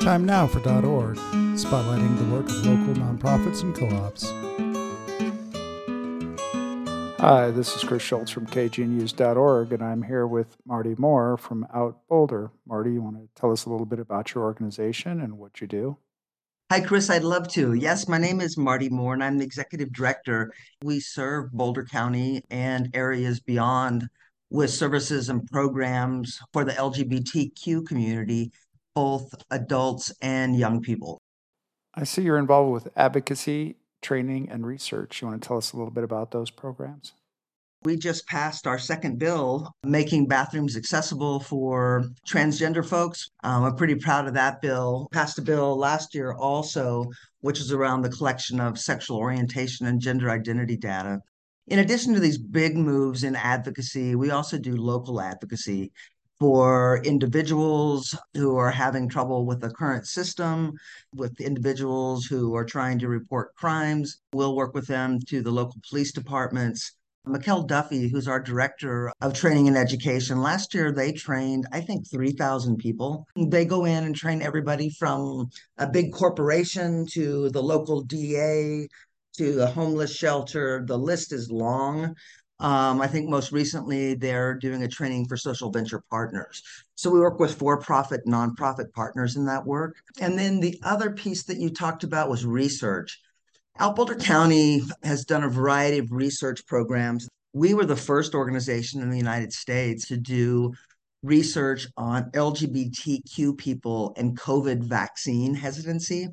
Time now for .org, spotlighting the work of local nonprofits and co-ops. Hi, this is Chris Schultz from kgnu.org, and I'm here with Marty Moore from Out Boulder. Marty, you want to tell us a little bit about your organization and what you do? Hi, Chris. I'd love to. Yes, my name is Marty Moore, and I'm the executive director. We serve Boulder County and areas beyond with services and programs for the LGBTQ community, both adults and young people. I see you're involved with advocacy, training, and research. You want to tell us a little bit about those programs? We just passed our second bill making bathrooms accessible for transgender folks. Um, I'm pretty proud of that bill. Passed a bill last year also, which is around the collection of sexual orientation and gender identity data. In addition to these big moves in advocacy, we also do local advocacy for individuals who are having trouble with the current system, with individuals who are trying to report crimes. We'll work with them to the local police departments. Mikkel Duffy, who's our director of training and education, last year they trained, I think, 3,000 people. They go in and train everybody from a big corporation to the local DA to the homeless shelter. The list is long. Um, I think most recently they're doing a training for social venture partners. So we work with for profit, nonprofit partners in that work. And then the other piece that you talked about was research. Out Boulder County has done a variety of research programs. We were the first organization in the United States to do research on LGBTQ people and COVID vaccine hesitancy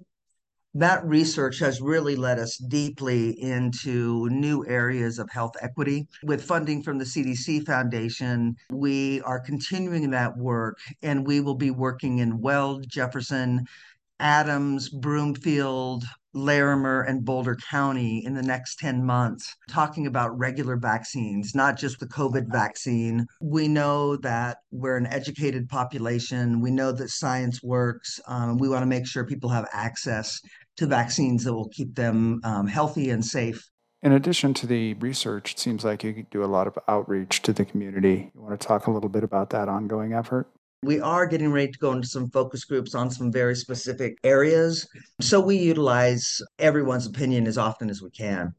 that research has really led us deeply into new areas of health equity. With funding from the CDC Foundation, we are continuing that work and we will be working in Weld, Jefferson, Adams, Broomfield, Larimer, and Boulder County in the next 10 months, talking about regular vaccines, not just the COVID vaccine. We know that we're an educated population. We know that science works. Um, we want to make sure people have access to vaccines that will keep them um, healthy and safe. In addition to the research, it seems like you do a lot of outreach to the community. You want to talk a little bit about that ongoing effort? We are getting ready to go into some focus groups on some very specific areas. So we utilize everyone's opinion as often as we can.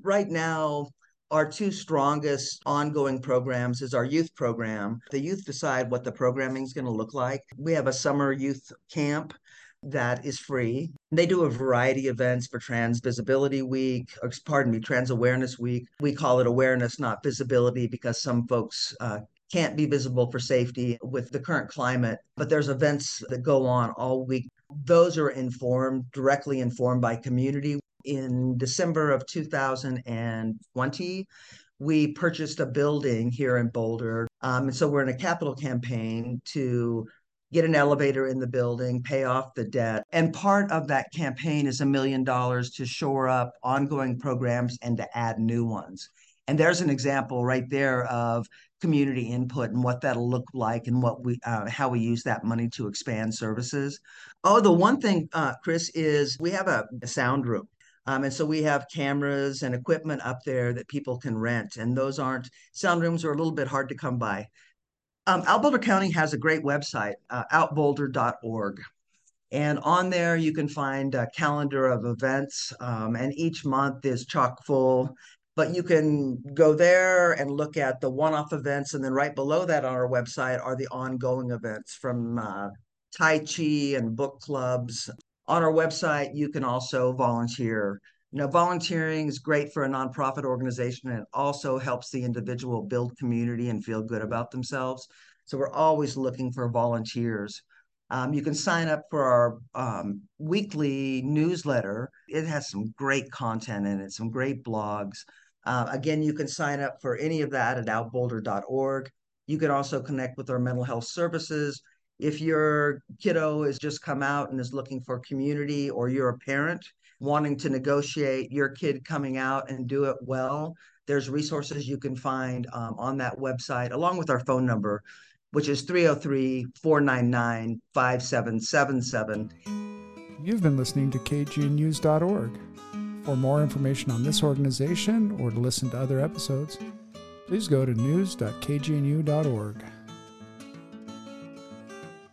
Right now, our two strongest ongoing programs is our youth program. The youth decide what the programming is going to look like. We have a summer youth camp that is free. They do a variety of events for Trans Visibility Week, or, pardon me, Trans Awareness Week. We call it awareness, not visibility, because some folks uh, can't be visible for safety with the current climate. But there's events that go on all week. Those are informed, directly informed by community. In December of 2020, we purchased a building here in Boulder. Um, and so we're in a capital campaign to get an elevator in the building, pay off the debt. And part of that campaign is a million dollars to shore up ongoing programs and to add new ones. And there's an example right there of community input and what that'll look like and what we uh, how we use that money to expand services. Oh, the one thing, uh, Chris, is we have a, a sound room. Um, and so we have cameras and equipment up there that people can rent. And those aren't sound rooms are a little bit hard to come by. Um, Out Boulder County has a great website, uh, outboulder.org. And on there, you can find a calendar of events, um, and each month is chock full. But you can go there and look at the one off events. And then right below that on our website are the ongoing events from uh, Tai Chi and book clubs. On our website, you can also volunteer you know, volunteering is great for a nonprofit organization and it also helps the individual build community and feel good about themselves. So we're always looking for volunteers. Um, you can sign up for our um, weekly newsletter. It has some great content in it, some great blogs. Uh, again, you can sign up for any of that at outboulder.org. You can also connect with our mental health services. If your kiddo has just come out and is looking for community, or you're a parent wanting to negotiate your kid coming out and do it well, there's resources you can find um, on that website, along with our phone number, which is 303 499 5777. You've been listening to kgnu.org. For more information on this organization or to listen to other episodes, please go to news.kgnu.org.